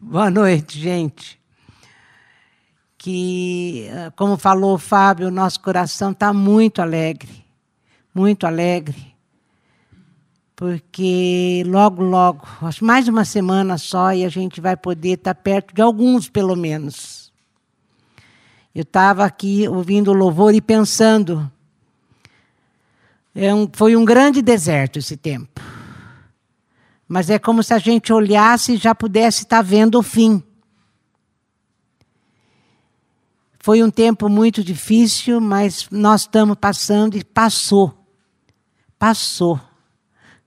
Boa noite, gente. Que, eh, como falou o Fábio, nosso coração está muito alegre, muito alegre, porque logo, logo, acho mais uma semana só e a gente vai poder estar tá perto de alguns, pelo menos. Eu estava aqui ouvindo o louvor e pensando. É um, foi um grande deserto esse tempo mas é como se a gente olhasse e já pudesse estar vendo o fim. Foi um tempo muito difícil, mas nós estamos passando e passou. Passou.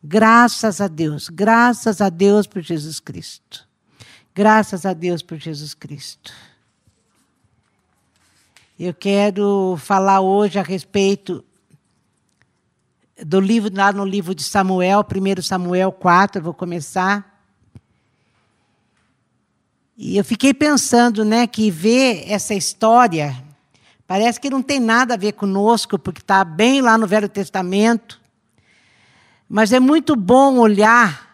Graças a Deus, graças a Deus por Jesus Cristo. Graças a Deus por Jesus Cristo. Eu quero falar hoje a respeito do livro, lá no livro de Samuel, 1 Samuel 4, vou começar. E eu fiquei pensando, né, que ver essa história parece que não tem nada a ver conosco, porque está bem lá no Velho Testamento. Mas é muito bom olhar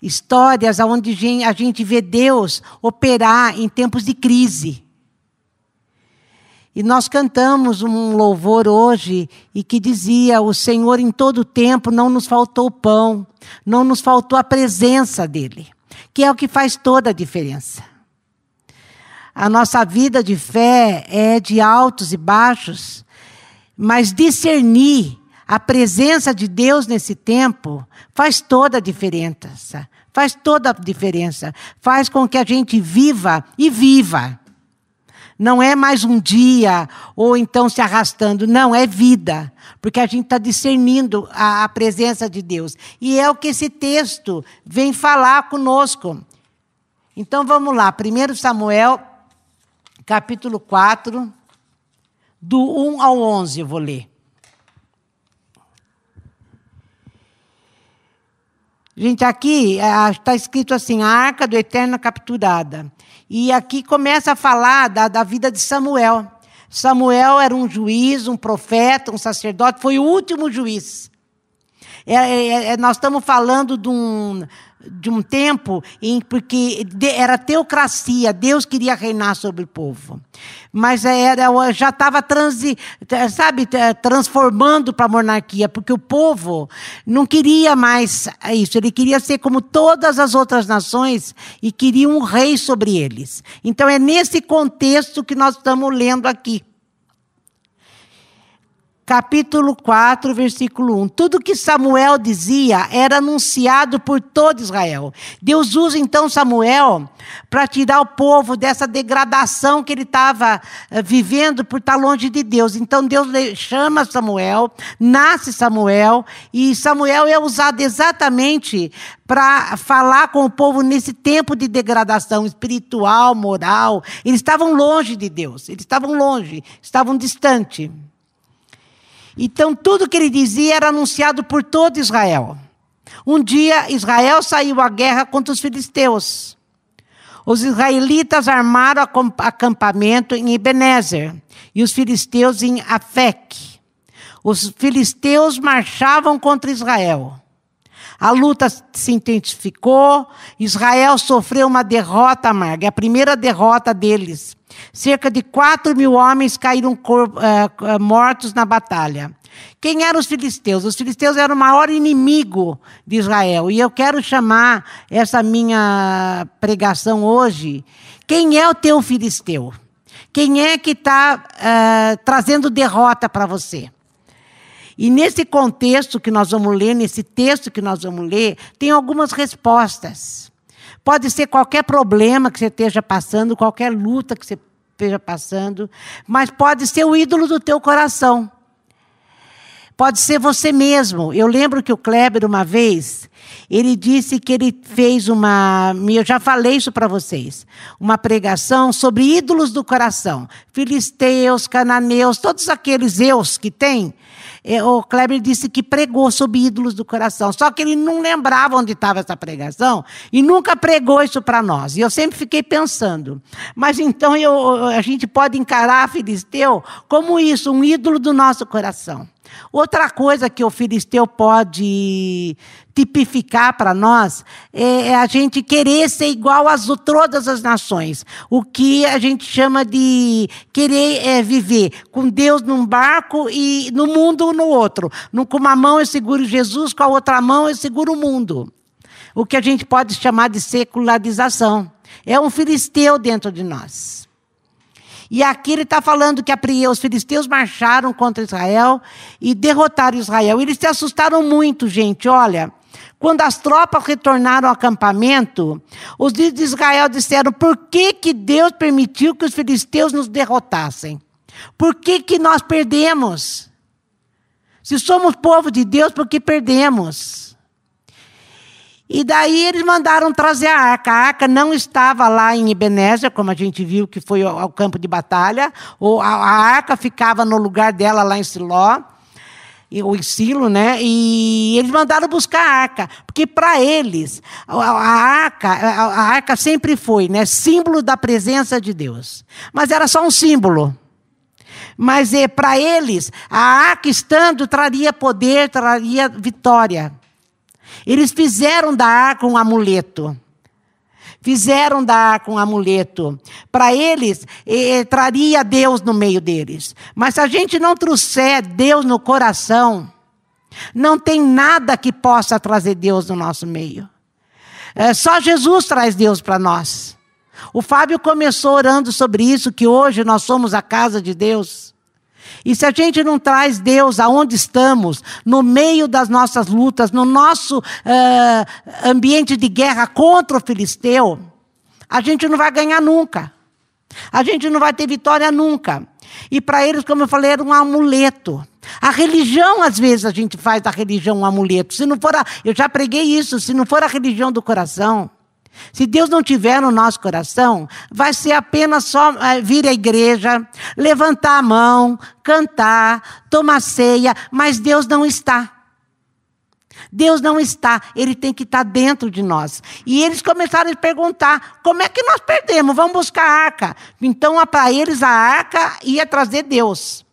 histórias onde a gente vê Deus operar em tempos de crise. E nós cantamos um louvor hoje e que dizia: O Senhor em todo tempo não nos faltou pão, não nos faltou a presença dEle, que é o que faz toda a diferença. A nossa vida de fé é de altos e baixos, mas discernir a presença de Deus nesse tempo faz toda a diferença. Faz toda a diferença. Faz com que a gente viva e viva não é mais um dia ou então se arrastando, não, é vida. Porque a gente está discernindo a, a, presença de Deus. E é o que esse texto vem falar conosco. Então vamos lá, 1 Samuel, capítulo 4, do 1 ao 11, eu vou ler. Gente, aqui está é, escrito assim: a arca do eterno capturada. E aqui começa a falar da, da vida de Samuel. Samuel era um juiz, um profeta, um sacerdote, foi o último juiz. É, é, é, nós estamos falando de um, de um tempo em porque era teocracia, Deus queria reinar sobre o povo. Mas era, já estava sabe, transformando para a monarquia, porque o povo não queria mais isso, ele queria ser como todas as outras nações e queria um rei sobre eles. Então é nesse contexto que nós estamos lendo aqui capítulo 4, versículo 1. Tudo que Samuel dizia era anunciado por todo Israel. Deus usa então Samuel para tirar o povo dessa degradação que ele estava uh, vivendo por estar longe de Deus. Então Deus chama Samuel, nasce Samuel, e Samuel é usado exatamente para falar com o povo nesse tempo de degradação espiritual, moral. Eles estavam longe de Deus, eles estavam longe, estavam distantes. Então, tudo que ele dizia era anunciado por todo Israel. Um dia, Israel saiu à guerra contra os filisteus. Os israelitas armaram acampamento em Ebenezer e os filisteus em Afec. Os filisteus marchavam contra Israel. A luta se intensificou, Israel sofreu uma derrota amarga, é a primeira derrota deles. Cerca de 4 mil homens caíram uh, mortos na batalha. Quem eram os filisteus? Os filisteus eram o maior inimigo de Israel. E eu quero chamar essa minha pregação hoje. Quem é o teu filisteu? Quem é que está uh, eh, trazendo derrota para você? E nesse contexto que nós vamos ler, nesse texto que nós vamos ler, tem algumas respostas. Pode ser qualquer problema que você esteja passando, qualquer luta que você esteja passando, mas pode ser o ídolo do teu coração. Pode ser você mesmo. Eu lembro que o Kleber, uma vez, ele disse que ele fez uma. Eu já falei isso para vocês. Uma pregação sobre ídolos do coração. Filisteus, cananeus, todos aqueles eus que tem. É, o Kleber disse que pregou sobre ídolos do coração. Só que ele não lembrava onde estava essa pregação e nunca pregou isso para nós. E eu sempre fiquei pensando. Mas então eu, a gente pode encarar Filisteu como isso, um ídolo do nosso coração. Outra coisa que o filisteu pode tipificar para nós é, é, a gente querer ser igual às todas as nações. O que a gente chama de querer é, viver com Deus num barco e no mundo no outro. Com uma mão eu seguro Jesus, com a outra mão eu seguro o mundo. O que a gente pode chamar de secularização. É um filisteu dentro de nós. E aqui ele está falando que os filisteus marcharam contra Israel e derrotaram Israel. Eles se assustaram muito, gente. Olha, quando as tropas retornaram ao acampamento, os de Israel disseram: por que, que Deus permitiu que os filisteus nos derrotassem? Por que, que nós perdemos? Se somos povo de Deus, por que perdemos? E daí eles mandaram trazer a arca. A arca não estava lá em Ebenezer, como a gente viu que foi ao campo de batalha. A, arca ficava no lugar dela lá em Siló, em Silo, né? E eles mandaram buscar a arca, porque para eles a, arca, a, arca sempre foi, né, símbolo da presença de Deus. Mas era só um símbolo. Mas é, para eles, a arca estando traria poder, traria vitória. Eles fizeram da arca um amuleto. Fizeram da arca um amuleto. Para eles, eh, traria Deus no meio deles. Mas se a gente não trouxer Deus no coração, não tem nada que possa trazer Deus no nosso meio. É, só Jesus traz Deus para nós. O Fábio começou orando sobre isso, que hoje nós somos a casa de Deus. E se a gente não traz Deus aonde estamos, no meio das nossas lutas, no nosso uh, ambiente de guerra contra o filisteu, a gente não vai ganhar nunca. A gente não vai ter vitória nunca. E para eles, como eu falei, era um amuleto. A religião, às vezes, a gente faz da religião um amuleto. Se não for a, eu já preguei isso, se não for a religião do coração, se Deus não tiver no nosso coração, vai ser apenas só é, vir à igreja, levantar a mão, cantar, tomar ceia, mas Deus não está. Deus não está, ele tem que estar dentro de nós. E eles começaram a perguntar: como é que nós perdemos? Vamos buscar a arca. Então, para eles, a arca ia trazer Deus.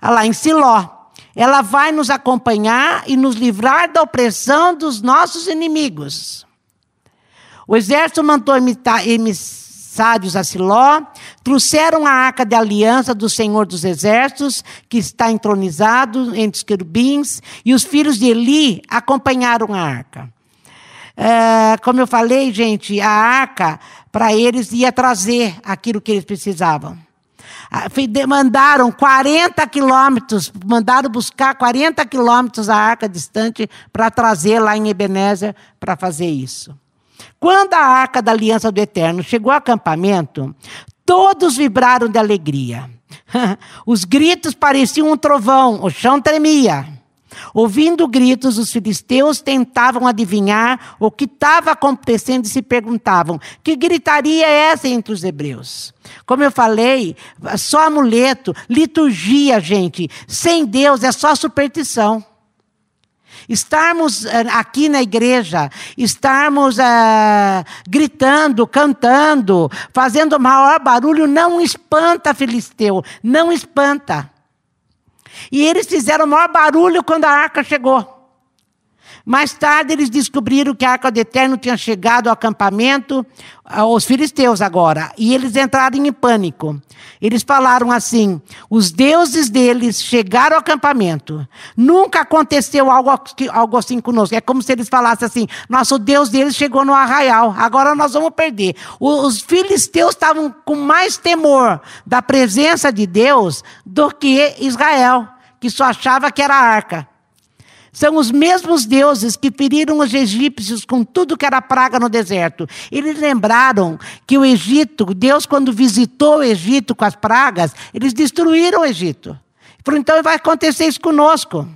Olha lá, em Siló. Ela vai nos acompanhar e nos livrar da opressão dos nossos inimigos. O exército mandou emissários a Siló, trouxeram a arca de aliança do Senhor dos Exércitos, que está entronizado entre os querubins, e os filhos de Eli acompanharam a arca. É, como eu falei, gente, a arca, para eles, ia trazer aquilo que eles precisavam. Mandaram 40 quilômetros, mandaram buscar 40 quilômetros a arca distante para trazer lá em Ebenezer para fazer isso. Quando a arca da aliança do Eterno chegou ao acampamento, todos vibraram de alegria. Os gritos pareciam um trovão, o chão tremia. Ouvindo gritos, os filisteus tentavam adivinhar o que estava acontecendo e se perguntavam: que gritaria é essa entre os hebreus? Como eu falei, só amuleto, liturgia, gente. Sem Deus é só superstição. Estarmos eh, aqui na igreja, estarmos uh, gritando, cantando, fazendo maior barulho, não espanta Filisteu, não espanta. E eles fizeram maior barulho quando a arca chegou. Mais tarde, eles descobriram que a arca do Eterno tinha chegado ao acampamento, aos filisteus agora, e eles entraram em pânico. Eles falaram assim: os deuses deles chegaram ao acampamento. Nunca aconteceu algo, algo assim conosco. É como se eles falassem assim: nosso Deus deles chegou no arraial, agora nós vamos perder. Os filisteus estavam com mais temor da presença de Deus do que Israel, que só achava que era a arca. São os mesmos deuses que feriram os egípcios com tudo que era praga no deserto. Eles lembraram que o Egito, Deus, quando visitou o Egito com as pragas, eles destruíram o Egito. Falaram, então vai acontecer isso conosco.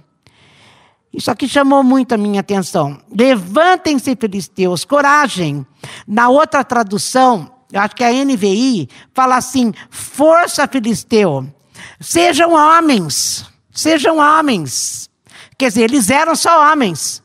Isso aqui chamou muito a minha atenção. Levantem-se, filisteus, coragem. Na outra tradução, eu acho que a NVI fala assim: força, filisteu. Sejam homens, sejam homens. Quer dizer, eles eram só homens.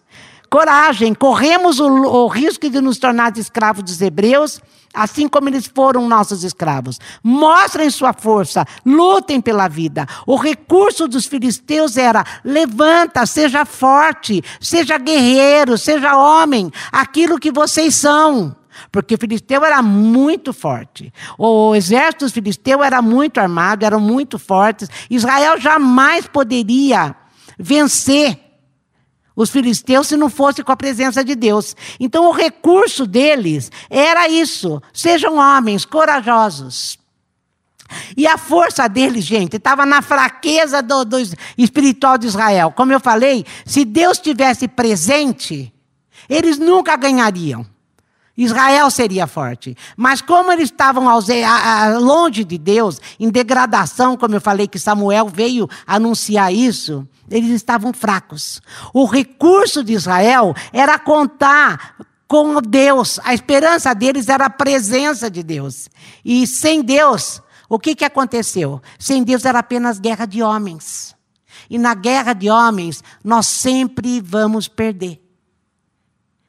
coragem, corremos o, o risco de nos tornar escravos dos hebreus, assim como eles foram nossos escravos. Mostrem sua força, lutem pela vida. O recurso dos filisteus era: levanta, seja forte, seja guerreiro, seja homem, aquilo que vocês são. Porque o filisteu era muito forte. O exército dos filisteus era muito armado, eram muito fortes. Israel jamais poderia vencer os filisteus se não fosse com a presença de Deus. Então o recurso deles era isso: sejam homens corajosos. E a força deles, gente, estava na fraqueza do, do espiritual de Israel. Como eu falei, se Deus tivesse presente, eles nunca ganhariam. Israel seria forte. Mas como eles estavam longe de Deus, em degradação, como eu falei que Samuel veio anunciar isso, eles estavam fracos. O recurso de Israel era contar com Deus. A esperança deles era a presença de Deus. E sem Deus, o que, que aconteceu? Sem Deus era apenas guerra de homens. E na guerra de homens, nós sempre vamos perder.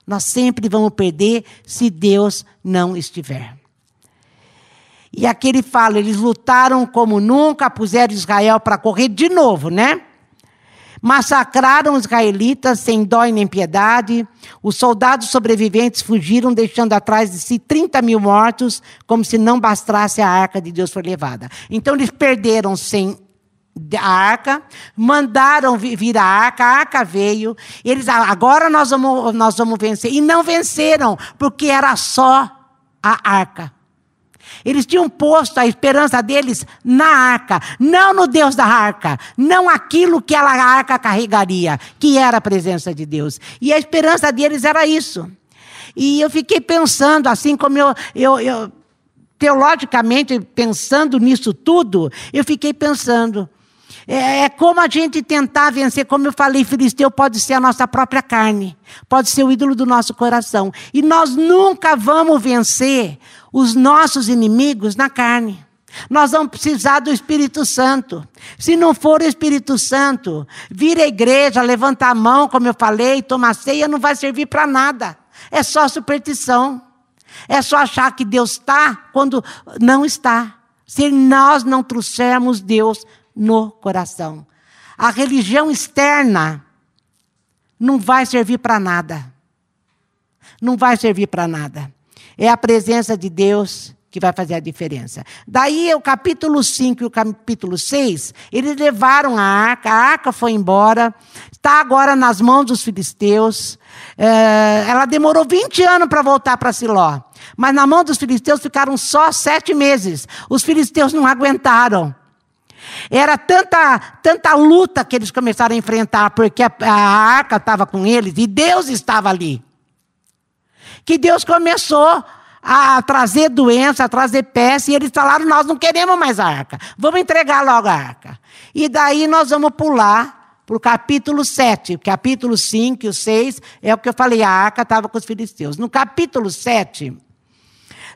Nós sempre vamos perder se Deus não estiver. E aqui ele fala: eles lutaram como nunca, puseram Israel para correr de novo, né? Massacraram os israelitas sem dó e nem piedade. Os soldados sobreviventes fugiram, deixando atrás de si 30 mil mortos, como se não bastasse a arca de Deus foi levada. Então eles perderam sem a arca, mandaram vir a arca, a arca veio, eles agora nós vamos, nós vamos vencer. E não venceram, porque era só a arca. Eles tinham posto a esperança deles na arca, não no Deus da arca, não aquilo que a arca carregaria, que era a presença de Deus. E a esperança deles era isso. E eu fiquei pensando, assim como eu, eu, eu teologicamente, pensando nisso tudo, eu fiquei pensando. É, é, como a gente tentar vencer, como eu falei, filisteu pode ser a nossa própria carne, pode ser o ídolo do nosso coração. E nós nunca vamos vencer os nossos inimigos na carne. Nós vamos precisar do Espírito Santo. Se não for o Espírito Santo, vir à igreja, levantar a mão, como eu falei, tomar ceia, não vai servir para nada. É só superstição. É só achar que Deus está quando não está. Se nós não trouxermos Deus no coração. A religião externa não vai servir para nada. Não vai servir para nada. É a presença de Deus que vai fazer a diferença. Daí, o capítulo 5 e o capítulo 6, eles levaram a arca, a arca foi embora, está agora nas mãos dos filisteus. É, ela demorou 20 anos para voltar para Siló. Mas na mão dos filisteus ficaram só sete meses. Os filisteus não aguentaram. Era tanta, tanta luta que eles começaram a enfrentar, porque a, a arca estava com eles e Deus estava ali. Que Deus começou a trazer doença, a trazer peste, e eles falaram: Nós não queremos mais a arca, vamos entregar logo a arca. E daí nós vamos pular para o capítulo 7. Capítulo 5 e o 6 é o que eu falei: a arca estava com os filisteus. No capítulo 7,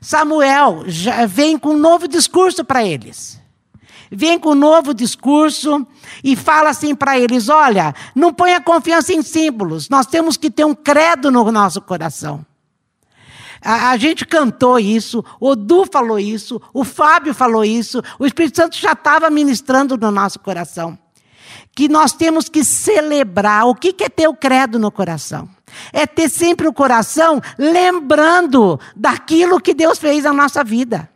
Samuel vem com um novo discurso para eles vem com um novo discurso e fala assim para eles: olha, não ponha confiança em símbolos, nós temos que ter um credo no nosso coração. A, a gente cantou isso, o Du falou isso, o Fábio falou isso, o Espírito Santo já estava ministrando no nosso coração. Que nós temos que celebrar. O que é ter o credo no coração? É ter sempre o coração lembrando daquilo que Deus fez na nossa vida.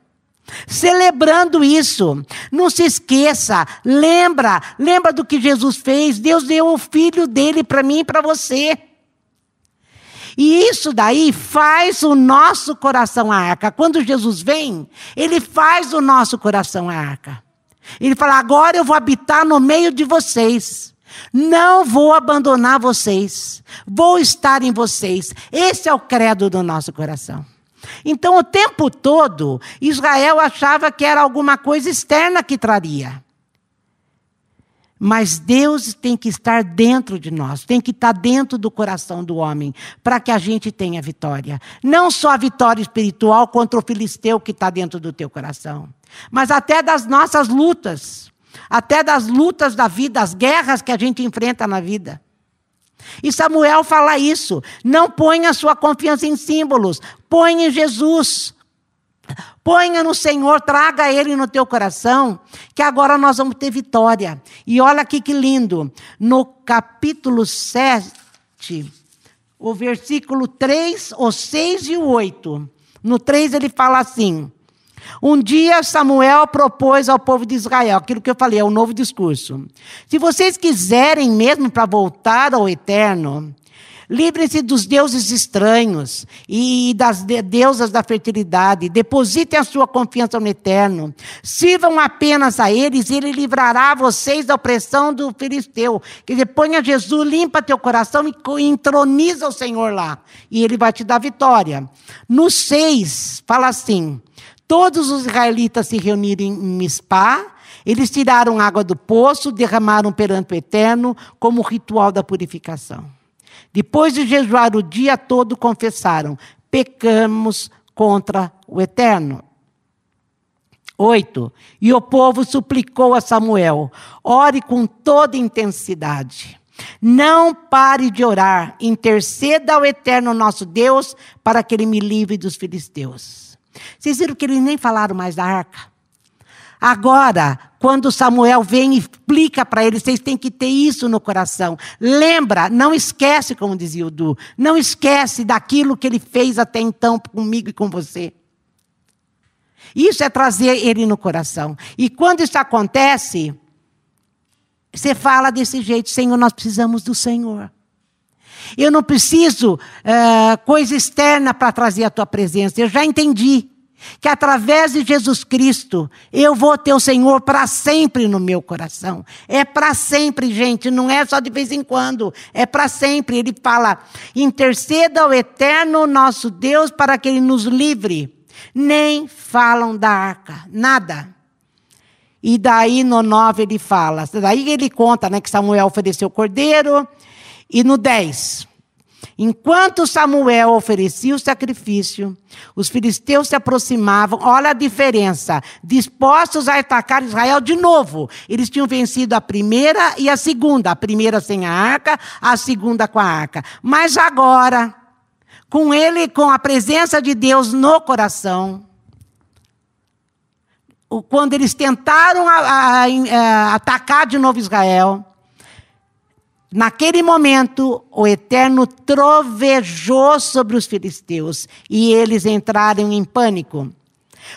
Celebrando isso. Não se esqueça, lembra, lembra do que Jesus fez. Deus deu o filho dele para mim e para você. E isso daí faz o nosso coração a arca. Quando Jesus vem, ele faz o nosso coração a arca. Ele fala: agora eu vou habitar no meio de vocês. Não vou abandonar vocês. Vou estar em vocês. Esse é o credo do nosso coração. Então, o tempo todo, Israel achava que era alguma coisa externa que traria. Mas Deus tem que estar dentro de nós, tem que estar dentro do coração do homem, para que a gente tenha vitória. Não só a vitória espiritual contra o filisteu que está dentro do teu coração, mas até das nossas lutas, até das lutas da vida, as guerras que a gente enfrenta na vida. E Samuel fala isso. Não ponha sua confiança em símbolos, põe em Jesus. Ponha no Senhor, traga Ele no teu coração, que agora nós vamos ter vitória. E olha aqui que lindo, no capítulo 7, o versículo 3, o 6 e o 8. No 3 ele fala assim: Um dia Samuel propôs ao povo de Israel, aquilo que eu falei, é o novo discurso. Se vocês quiserem mesmo para voltar ao eterno, Livrem-se dos deuses estranhos e das deusas da fertilidade. Depositem a sua confiança no eterno. Sirvam apenas a eles e ele livrará vocês da opressão do filisteu. Que dizer, ponha Jesus, limpa teu coração e entroniza o Senhor lá. E ele vai te dar vitória. No 6, fala assim: Todos os israelitas se reuniram em Mispá. Eles tiraram água do poço, derramaram perante o Eterno, como ritual da purificação. Depois de jejuar o dia todo, confessaram: pecamos contra o Eterno. Oito. E o povo suplicou a Samuel: ore com toda intensidade. Não pare de orar, interceda ao Eterno nosso Deus para que ele me livre dos filisteus. Vocês viram que eles nem falaram mais da arca? Agora, quando Samuel vem e explica para eles, vocês têm que ter isso no coração. Lembra, não esquece, como dizia o Du, não esquece daquilo que ele fez até então comigo e com você. Isso é trazer ele no coração. E quando isso acontece, você fala desse jeito: Senhor, nós precisamos do Senhor. Eu não preciso uh, coisa externa para trazer a tua presença. Eu já entendi que através de Jesus Cristo eu vou ter o Senhor para sempre no meu coração. É para sempre, gente, não é só de vez em quando, é para sempre. Ele fala: interceda ao eterno nosso Deus para que ele nos livre. Nem falam da arca, nada. E daí no 9 ele fala, daí ele conta né, que Samuel ofereceu o cordeiro, e no 10. Enquanto Samuel oferecia o sacrifício, os filisteus se aproximavam. Olha a diferença. Dispostos a atacar Israel de novo. Eles tinham vencido a primeira e a segunda. A primeira sem a arca, a segunda com a arca. Mas agora, com ele, com a presença de Deus no coração, quando eles tentaram a, a, a, atacar de novo Israel, Naquele momento, o Eterno trovejou sobre os filisteus e eles entraram em pânico.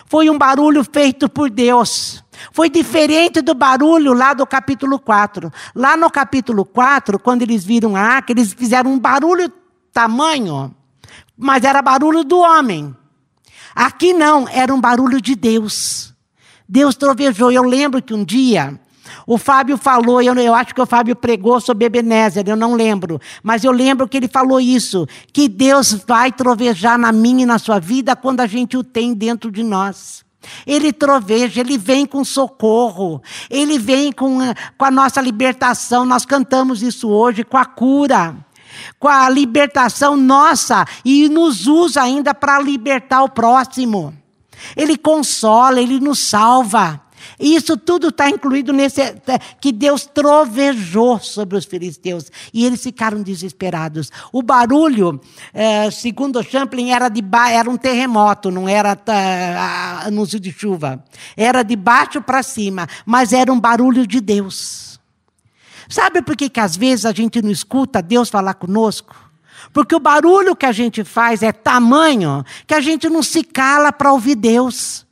Foi um barulho feito por Deus. Foi diferente do barulho lá do capítulo 4. Lá no capítulo 4, quando eles viram a arca, eles fizeram um barulho tamanho, mas era barulho do homem. Aqui não, era um barulho de Deus. Deus trovejou. Eu lembro que um dia o Fábio falou, eu, eu acho que o Fábio pregou sobre Ebenezer, eu não lembro. Mas eu lembro que ele falou isso: que Deus vai trovejar na minha e na sua vida quando a gente o tem dentro de nós. Ele troveja, ele vem com socorro, ele vem com, com a nossa libertação. Nós cantamos isso hoje, com a cura, com a libertação nossa, e nos usa ainda para libertar o próximo. Ele consola, ele nos salva. E isso tudo está incluído nesse. É, que Deus trovejou sobre os filisteus. E eles ficaram desesperados. O barulho, é, segundo Champlin, era, de era um terremoto, não era tá, anúncio de chuva. Era de baixo para cima, mas era um barulho de Deus. Sabe por que, que às vezes a gente não escuta Deus falar conosco? Porque o barulho que a gente faz é tamanho que a gente não se cala para ouvir Deus.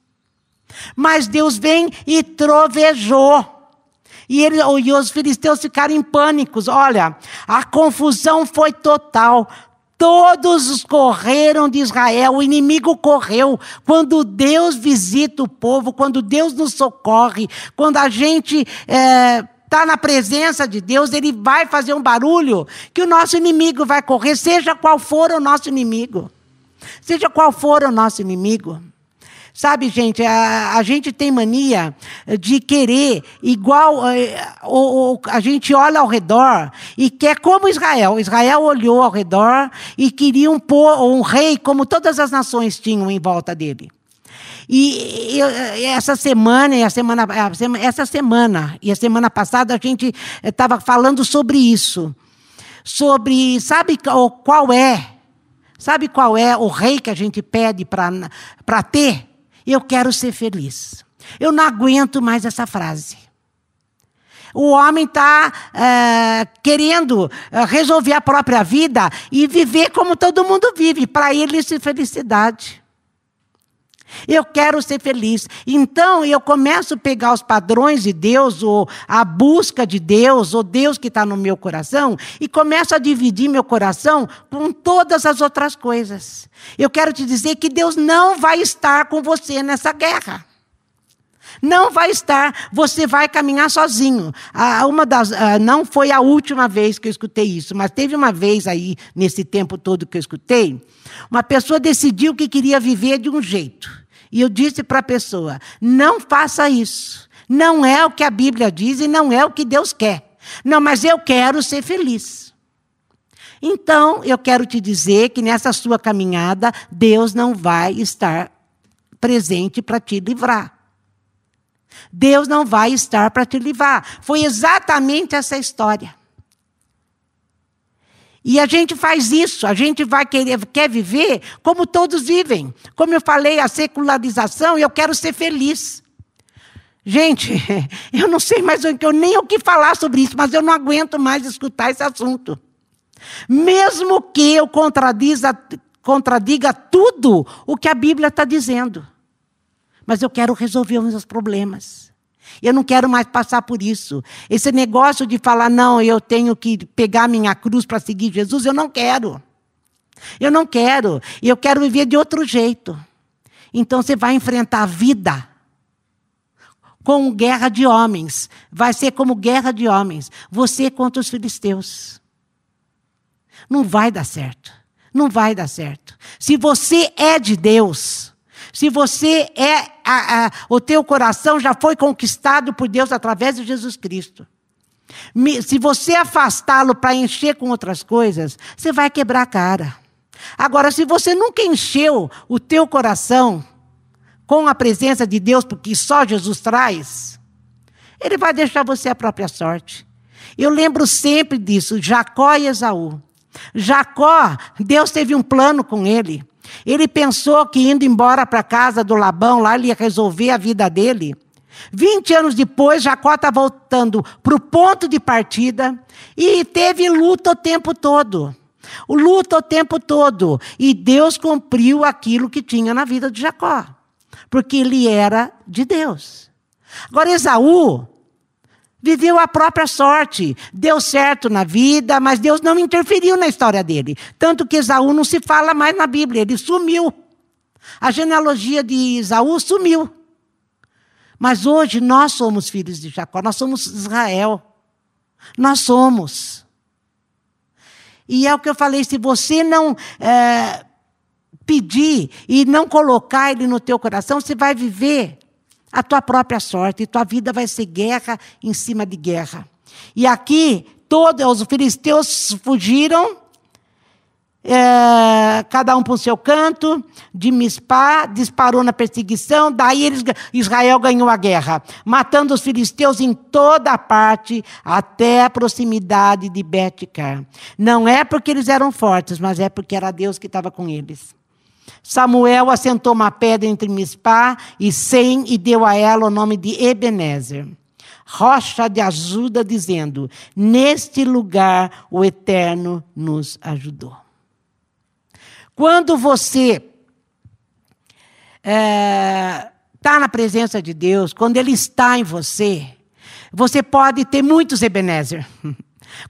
Mas Deus vem e trovejou. E, ele, e os filisteus ficaram em pânicos. Olha, a confusão foi total. Todos correram de Israel, o inimigo correu. Quando Deus visita o povo, quando Deus nos socorre, quando a gente está é, na presença de Deus, Ele vai fazer um barulho que o nosso inimigo vai correr, seja qual for o nosso inimigo. Seja qual for o nosso inimigo. Sabe, gente, a, a gente tem mania de querer igual. eh, a gente olha ao redor e quer como Israel. Israel olhou ao redor e queria um, um rei como todas as nações tinham em volta dele. E, e essa semana, e a semana, essa semana e a semana passada a gente estava falando sobre isso. sobre, sabe qual é? Sabe qual é o rei que a gente pede para ter? Eu quero ser feliz. Eu não aguento mais essa frase. O homem está é, querendo é, resolver a própria vida e viver como todo mundo vive. Para ele, isso é felicidade. Eu quero ser feliz. Então eu começo a pegar os padrões de Deus, ou a busca de Deus, ou Deus que está no meu coração, e começo a dividir meu coração com todas as outras coisas. Eu quero te dizer que Deus não vai estar com você nessa guerra. Não vai estar, você vai caminhar sozinho. Ah, uma das, ah, não foi a última vez que eu escutei isso, mas teve uma vez aí, nesse tempo todo que eu escutei, uma pessoa decidiu que queria viver de um jeito. E eu disse para a pessoa: não faça isso. Não é o que a Bíblia diz e não é o que Deus quer. Não, mas eu quero ser feliz. Então, eu quero te dizer que nessa sua caminhada, Deus não vai estar presente para te livrar. Deus não vai estar para te livrar. Foi exatamente essa história. E a gente faz isso, a gente vai querer, quer viver como todos vivem. Como eu falei, a secularização, eu quero ser feliz. Gente, eu não sei mais eu nem o que falar sobre isso, mas eu não aguento mais escutar esse assunto. Mesmo que eu contradiga tudo o que a Bíblia está dizendo. Mas eu quero resolver os meus problemas. Eu não quero mais passar por isso. Esse negócio de falar, não, eu tenho que pegar minha cruz para seguir Jesus, eu não quero. Eu não quero. Eu quero viver de outro jeito. Então você vai enfrentar a vida com guerra de homens. Vai ser como guerra de homens. Você contra os filisteus. Não vai dar certo. Não vai dar certo. Se você é de Deus, se você é, a, a, o teu coração já foi conquistado por Deus através de Jesus Cristo. Se você afastá-lo para encher com outras coisas, você vai quebrar a cara. Agora, se você nunca encheu o teu coração com a presença de Deus, porque só Jesus traz, ele vai deixar você a própria sorte. Eu lembro sempre disso, Jacó e Esaú. Jacó, Deus teve um plano com ele. Ele pensou que indo embora para a casa do Labão, lá ele ia resolver a vida dele. Vinte anos depois, Jacó está voltando para o ponto de partida e teve luta o tempo todo. Luta o tempo todo. E Deus cumpriu aquilo que tinha na vida de Jacó. Porque ele era de Deus. Agora, Esaú Viveu a própria sorte. Deu certo na vida, mas Deus não interferiu na história dele. Tanto que Esaú não se fala mais na Bíblia, ele sumiu. A genealogia de Esaú sumiu. Mas hoje nós somos filhos de Jacó, nós somos Israel. Nós somos. E é o que eu falei: se você não é, pedir e não colocar ele no teu coração, você vai viver a tua própria sorte, e tua vida vai ser guerra em cima de guerra. E aqui, todos os filisteus fugiram, é, cada um para o seu canto, de Mispá, disparou na perseguição, daí eles, Israel ganhou a guerra, matando os filisteus em toda a parte, até a proximidade de Betcar. Não é porque eles eram fortes, mas é porque era Deus que estava com eles. Samuel assentou uma pedra entre Mispá e Sem e deu a ela o nome de Ebenezer, rocha de ajuda, dizendo: Neste lugar o Eterno nos ajudou. Quando você está é, tá na presença de Deus, quando Ele está em você, você pode ter muitos Ebenezer.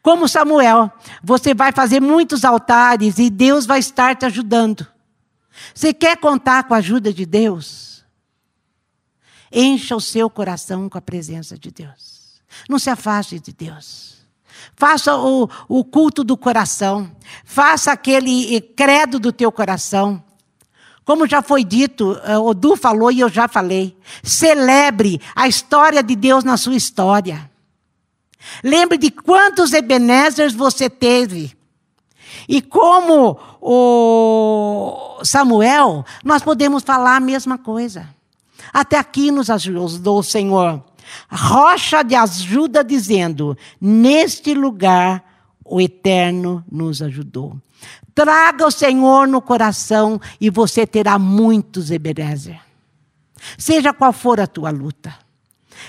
Como Samuel, você vai fazer muitos altares e Deus vai estar te ajudando. Você quer contar com a ajuda de Deus? Encha o seu coração com a presença de Deus. Não se afaste de Deus. Faça o, o culto do coração. Faça aquele credo do teu coração. Como já foi dito, eh, o Du falou e eu já falei. Celebre a história de Deus na sua história. Lembre de quantos Ebenezers você teve. E como o Samuel, nós podemos falar a mesma coisa. Até aqui nos ajudou o Senhor. Rocha de ajuda, dizendo: Neste lugar o Eterno nos ajudou. Traga o Senhor no coração e você terá muitos Ebenezer. Seja qual for a tua luta.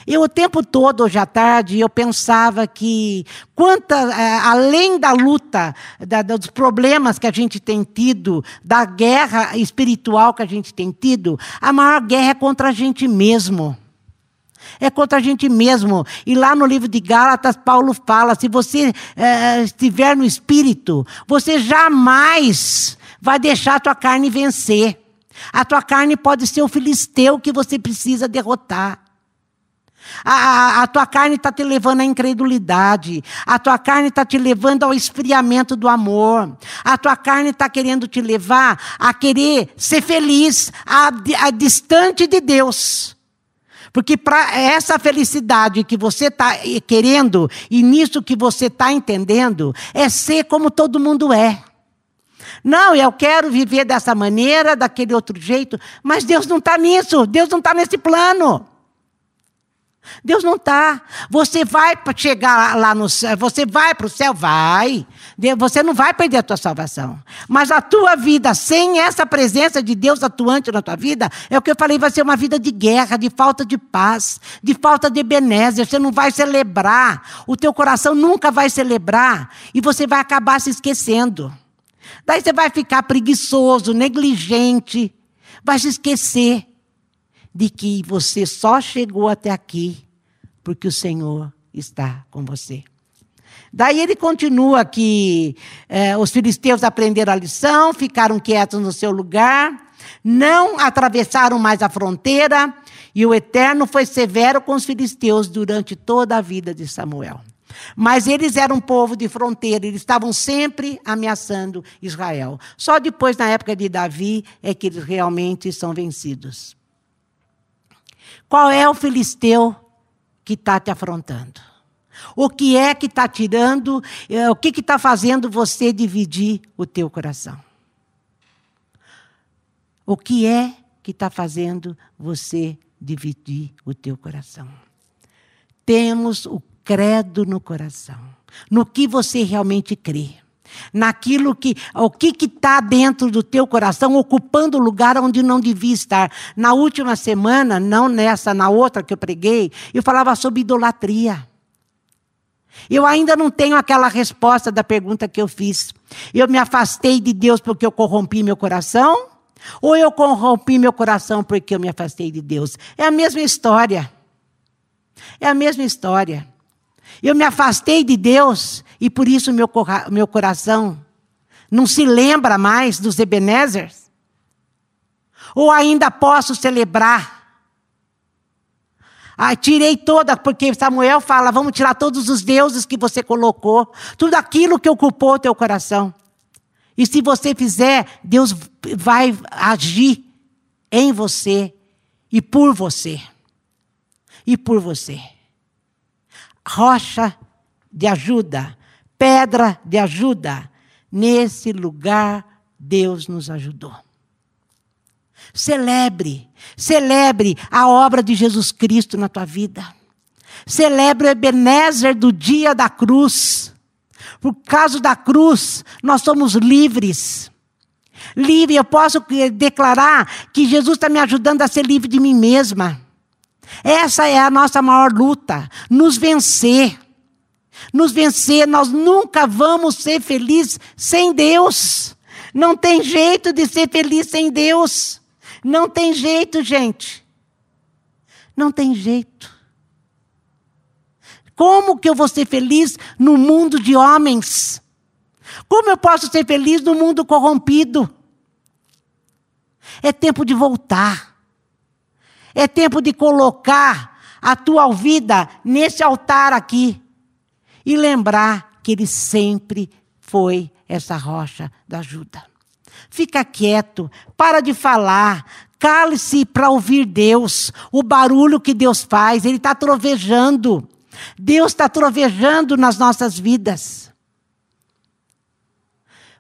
Eu o tempo todo, hoje à tarde, eu pensava que, quanta, é, além da luta, da, dos problemas que a gente tem tido, da guerra espiritual que a gente tem tido, a maior guerra é contra a gente mesmo. É contra a gente mesmo. E lá no livro de Gálatas, Paulo fala: se você é, estiver no espírito, você jamais vai deixar a tua carne vencer. A tua carne pode ser o filisteu que você precisa derrotar. A, a, a, tua carne está te levando à incredulidade. A tua carne está te levando ao esfriamento do amor. A tua carne está querendo te levar a querer ser feliz, a, a distante de Deus. Porque para essa felicidade que você está querendo e nisso que você está entendendo, é ser como todo mundo é. Não, eu quero viver dessa maneira, daquele outro jeito, mas Deus não está nisso, Deus não está nesse plano. Deus não está. Você vai chegar lá no céu, você vai para o céu? Vai. Você não vai perder a tua salvação. Mas a tua vida, sem essa presença de Deus atuante na tua vida, é o que eu falei, vai ser uma vida de guerra, de falta de paz, de falta de benézia. Você não vai celebrar. O teu coração nunca vai celebrar. E você vai acabar se esquecendo. Daí você vai ficar preguiçoso, negligente, vai se esquecer de que você só chegou até aqui porque o Senhor está com você. Daí ele continua que eh, os filisteus aprenderam a lição, ficaram quietos no seu lugar, não atravessaram mais a fronteira, e o Eterno foi severo com os filisteus durante toda a vida de Samuel. Mas eles eram um povo de fronteira, eles estavam sempre ameaçando Israel. Só depois, na época de Davi, é que eles realmente são vencidos. Qual é o filisteu que está te afrontando? O que é que está tirando, eh, o que está fazendo você dividir o teu coração? O que é que está fazendo você dividir o teu coração? Temos o credo no coração, no que você realmente crê naquilo que o que está dentro do teu coração, ocupando o lugar onde não devia estar. Na última semana, não nessa, na outra que eu preguei, eu falava sobre idolatria. Eu ainda não tenho aquela resposta da pergunta que eu fiz. Eu me afastei de Deus porque eu corrompi meu coração? Ou eu corrompi meu coração porque eu me afastei de Deus? É a mesma história. É a mesma história. Eu me afastei de Deus e por isso meu, meu coração não se lembra mais dos Ebenezers? Ou ainda posso celebrar? Ah, tirei toda, porque Samuel fala: vamos tirar todos os deuses que você colocou, tudo aquilo que ocupou o teu coração. E se você fizer, Deus vai agir em você e por você. E por você rocha de ajuda, pedra de ajuda. Nesse lugar, Deus nos ajudou. Celebre, celebre a obra de Jesus Cristo na tua vida. Celebre o Ebenezer do dia da cruz. Por causa da cruz, nós somos livres. Livre, eu posso declarar que Jesus está me ajudando a ser livre de mim mesma. Essa é a nossa maior luta, nos vencer. Nos vencer, nós nunca vamos ser felizes sem Deus. Não tem jeito de ser feliz sem Deus. Não tem jeito, gente. Não tem jeito. Como que eu vou ser feliz no mundo de homens? Como eu posso ser feliz no mundo corrompido? É tempo de voltar. É tempo de colocar a tua vida nesse altar aqui e lembrar que Ele sempre foi essa rocha da ajuda. Fica quieto, para de falar, cale-se para ouvir Deus, o barulho que Deus faz, Ele está trovejando. Deus está trovejando nas nossas vidas.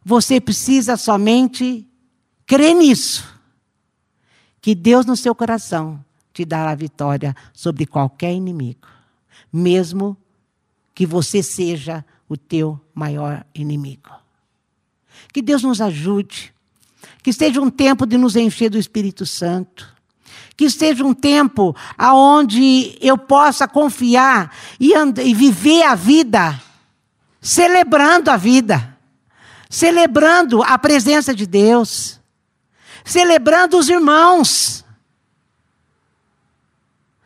Você precisa somente crer nisso que Deus no seu coração te dará vitória sobre qualquer inimigo, mesmo que você seja o teu maior inimigo. Que Deus nos ajude. Que seja um tempo de nos encher do Espírito Santo. Que seja um tempo aonde eu possa confiar e, e viver a vida celebrando a vida, celebrando a presença de Deus, celebrando os irmãos,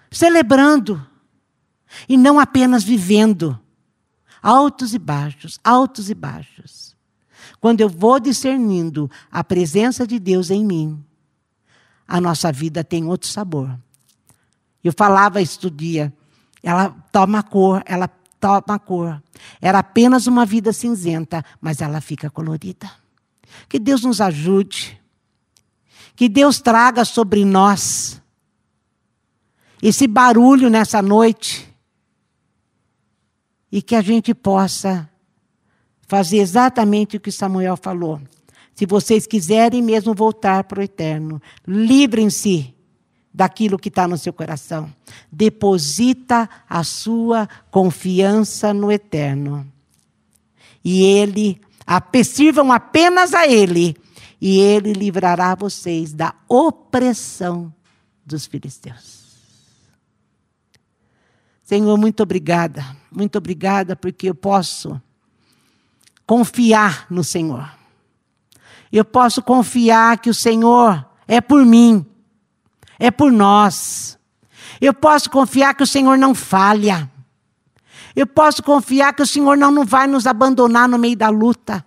celebrando e não apenas vivendo altos e baixos, altos e baixos. Quando eu vou discernindo a presença de Deus em mim, a nossa vida tem outro sabor. Eu falava isso dia, ela toma cor, ela toma cor. Era apenas uma vida cinzenta, mas ela fica colorida. Que Deus nos ajude. Que Deus traga sobre nós esse barulho nessa noite e que a gente possa fazer exatamente o que Samuel falou. Se vocês quiserem mesmo voltar para o eterno, livrem-se daquilo que está no seu coração. Deposita a sua confiança no eterno. E ele, sirvam apenas a ele, e ele livrará vocês da opressão dos filisteus. Senhor, muito obrigada, muito obrigada porque eu posso confiar no Senhor. Eu posso confiar que o Senhor é por mim, é por nós. Eu posso confiar que o Senhor não falha. Eu posso confiar que o Senhor não, vai nos abandonar no meio da luta.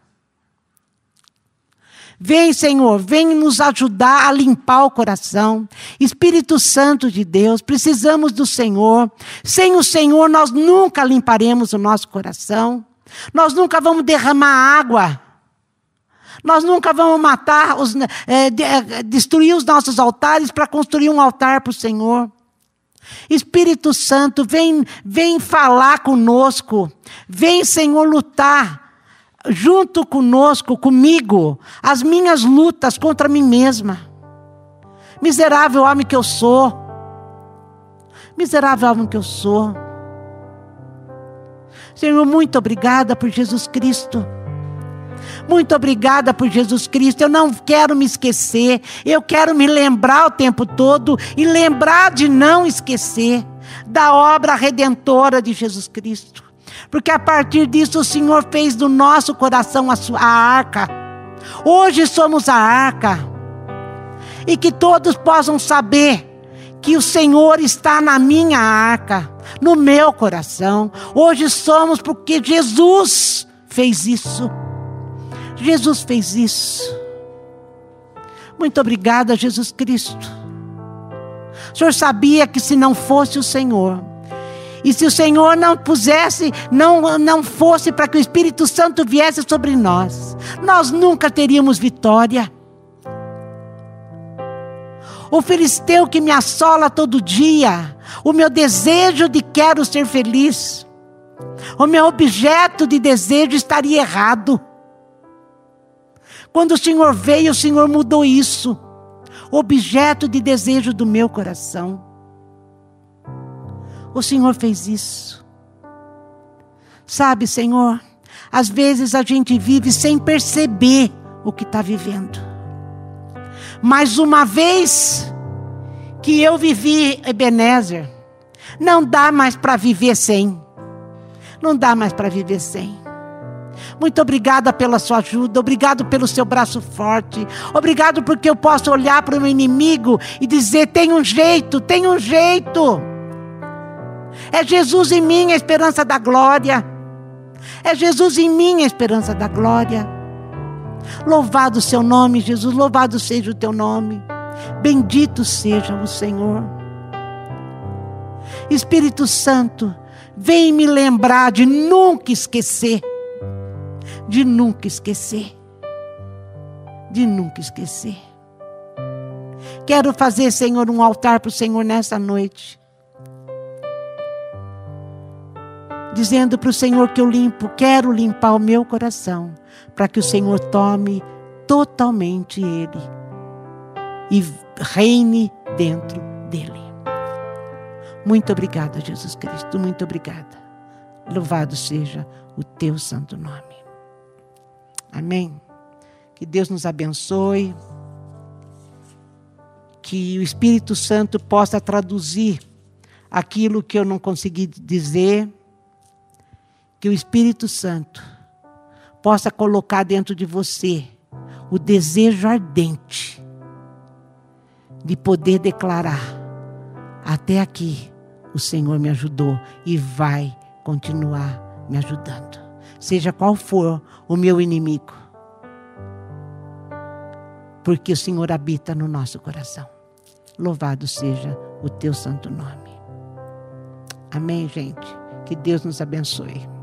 Vem, Senhor, vem nos ajudar a limpar o coração. Espírito Santo de Deus, precisamos do Senhor. Sem o Senhor, nós nunca limparemos o nosso coração. Nós nunca vamos derramar água. Nós nunca vamos matar, os, é, de, destruir os nossos altares para construir um altar para o Senhor. Espírito Santo, vem, vem falar conosco. Vem, Senhor, lutar junto conosco, comigo, as minhas lutas contra mim mesma. Miserável homem que eu sou. Miserável homem que eu sou. Senhor, muito obrigada por Jesus Cristo. Muito obrigada por Jesus Cristo. Eu não quero me esquecer. Eu quero me lembrar o tempo todo e lembrar de não esquecer da obra redentora de Jesus Cristo. Porque a partir disso o Senhor fez do nosso coração a, sua, a arca. Hoje somos a arca. E que todos possam saber que o Senhor está na minha arca, no meu coração. Hoje somos porque Jesus fez isso. Jesus fez isso. Muito obrigada, Jesus Cristo. O Senhor sabia que se não fosse o Senhor, e se o Senhor não pusesse, não, não fosse para que o Espírito Santo viesse sobre nós, nós nunca teríamos vitória. O filisteu que me assola todo dia, o meu desejo de quero ser feliz, o meu objeto de desejo estaria errado. Quando o Senhor veio, o Senhor mudou isso, objeto de desejo do meu coração. O Senhor fez isso. Sabe, Senhor, às vezes a gente vive sem perceber o que está vivendo. Mas uma vez que eu vivi Ebenezer, não dá mais para viver sem. Não dá mais para viver sem. Muito obrigada pela sua ajuda, obrigado pelo seu braço forte, obrigado porque eu posso olhar para o meu inimigo e dizer: tem um jeito, tem um jeito. É Jesus em mim a esperança da glória. É Jesus em mim a esperança da glória. Louvado o seu nome, Jesus, louvado seja o teu nome. Bendito seja o Senhor. Espírito Santo, vem me lembrar de nunca esquecer. De nunca esquecer. De nunca esquecer. Quero fazer, Senhor, um altar para o Senhor nessa noite. Dizendo para o Senhor que eu limpo, quero limpar o meu coração, para que o Senhor tome totalmente ele e reine dentro dele. Muito obrigada, Jesus Cristo, muito obrigada. Louvado seja o teu santo nome. Amém. Que Deus nos abençoe. Que o Espírito Santo possa traduzir aquilo que eu não consegui dizer. Que o Espírito Santo possa colocar dentro de você o desejo ardente de poder declarar: até aqui o Senhor me ajudou e vai continuar me ajudando. Seja qual for o meu inimigo. Porque o Senhor habita no nosso coração. Louvado seja o teu santo nome. Amém, gente. Que Deus nos abençoe.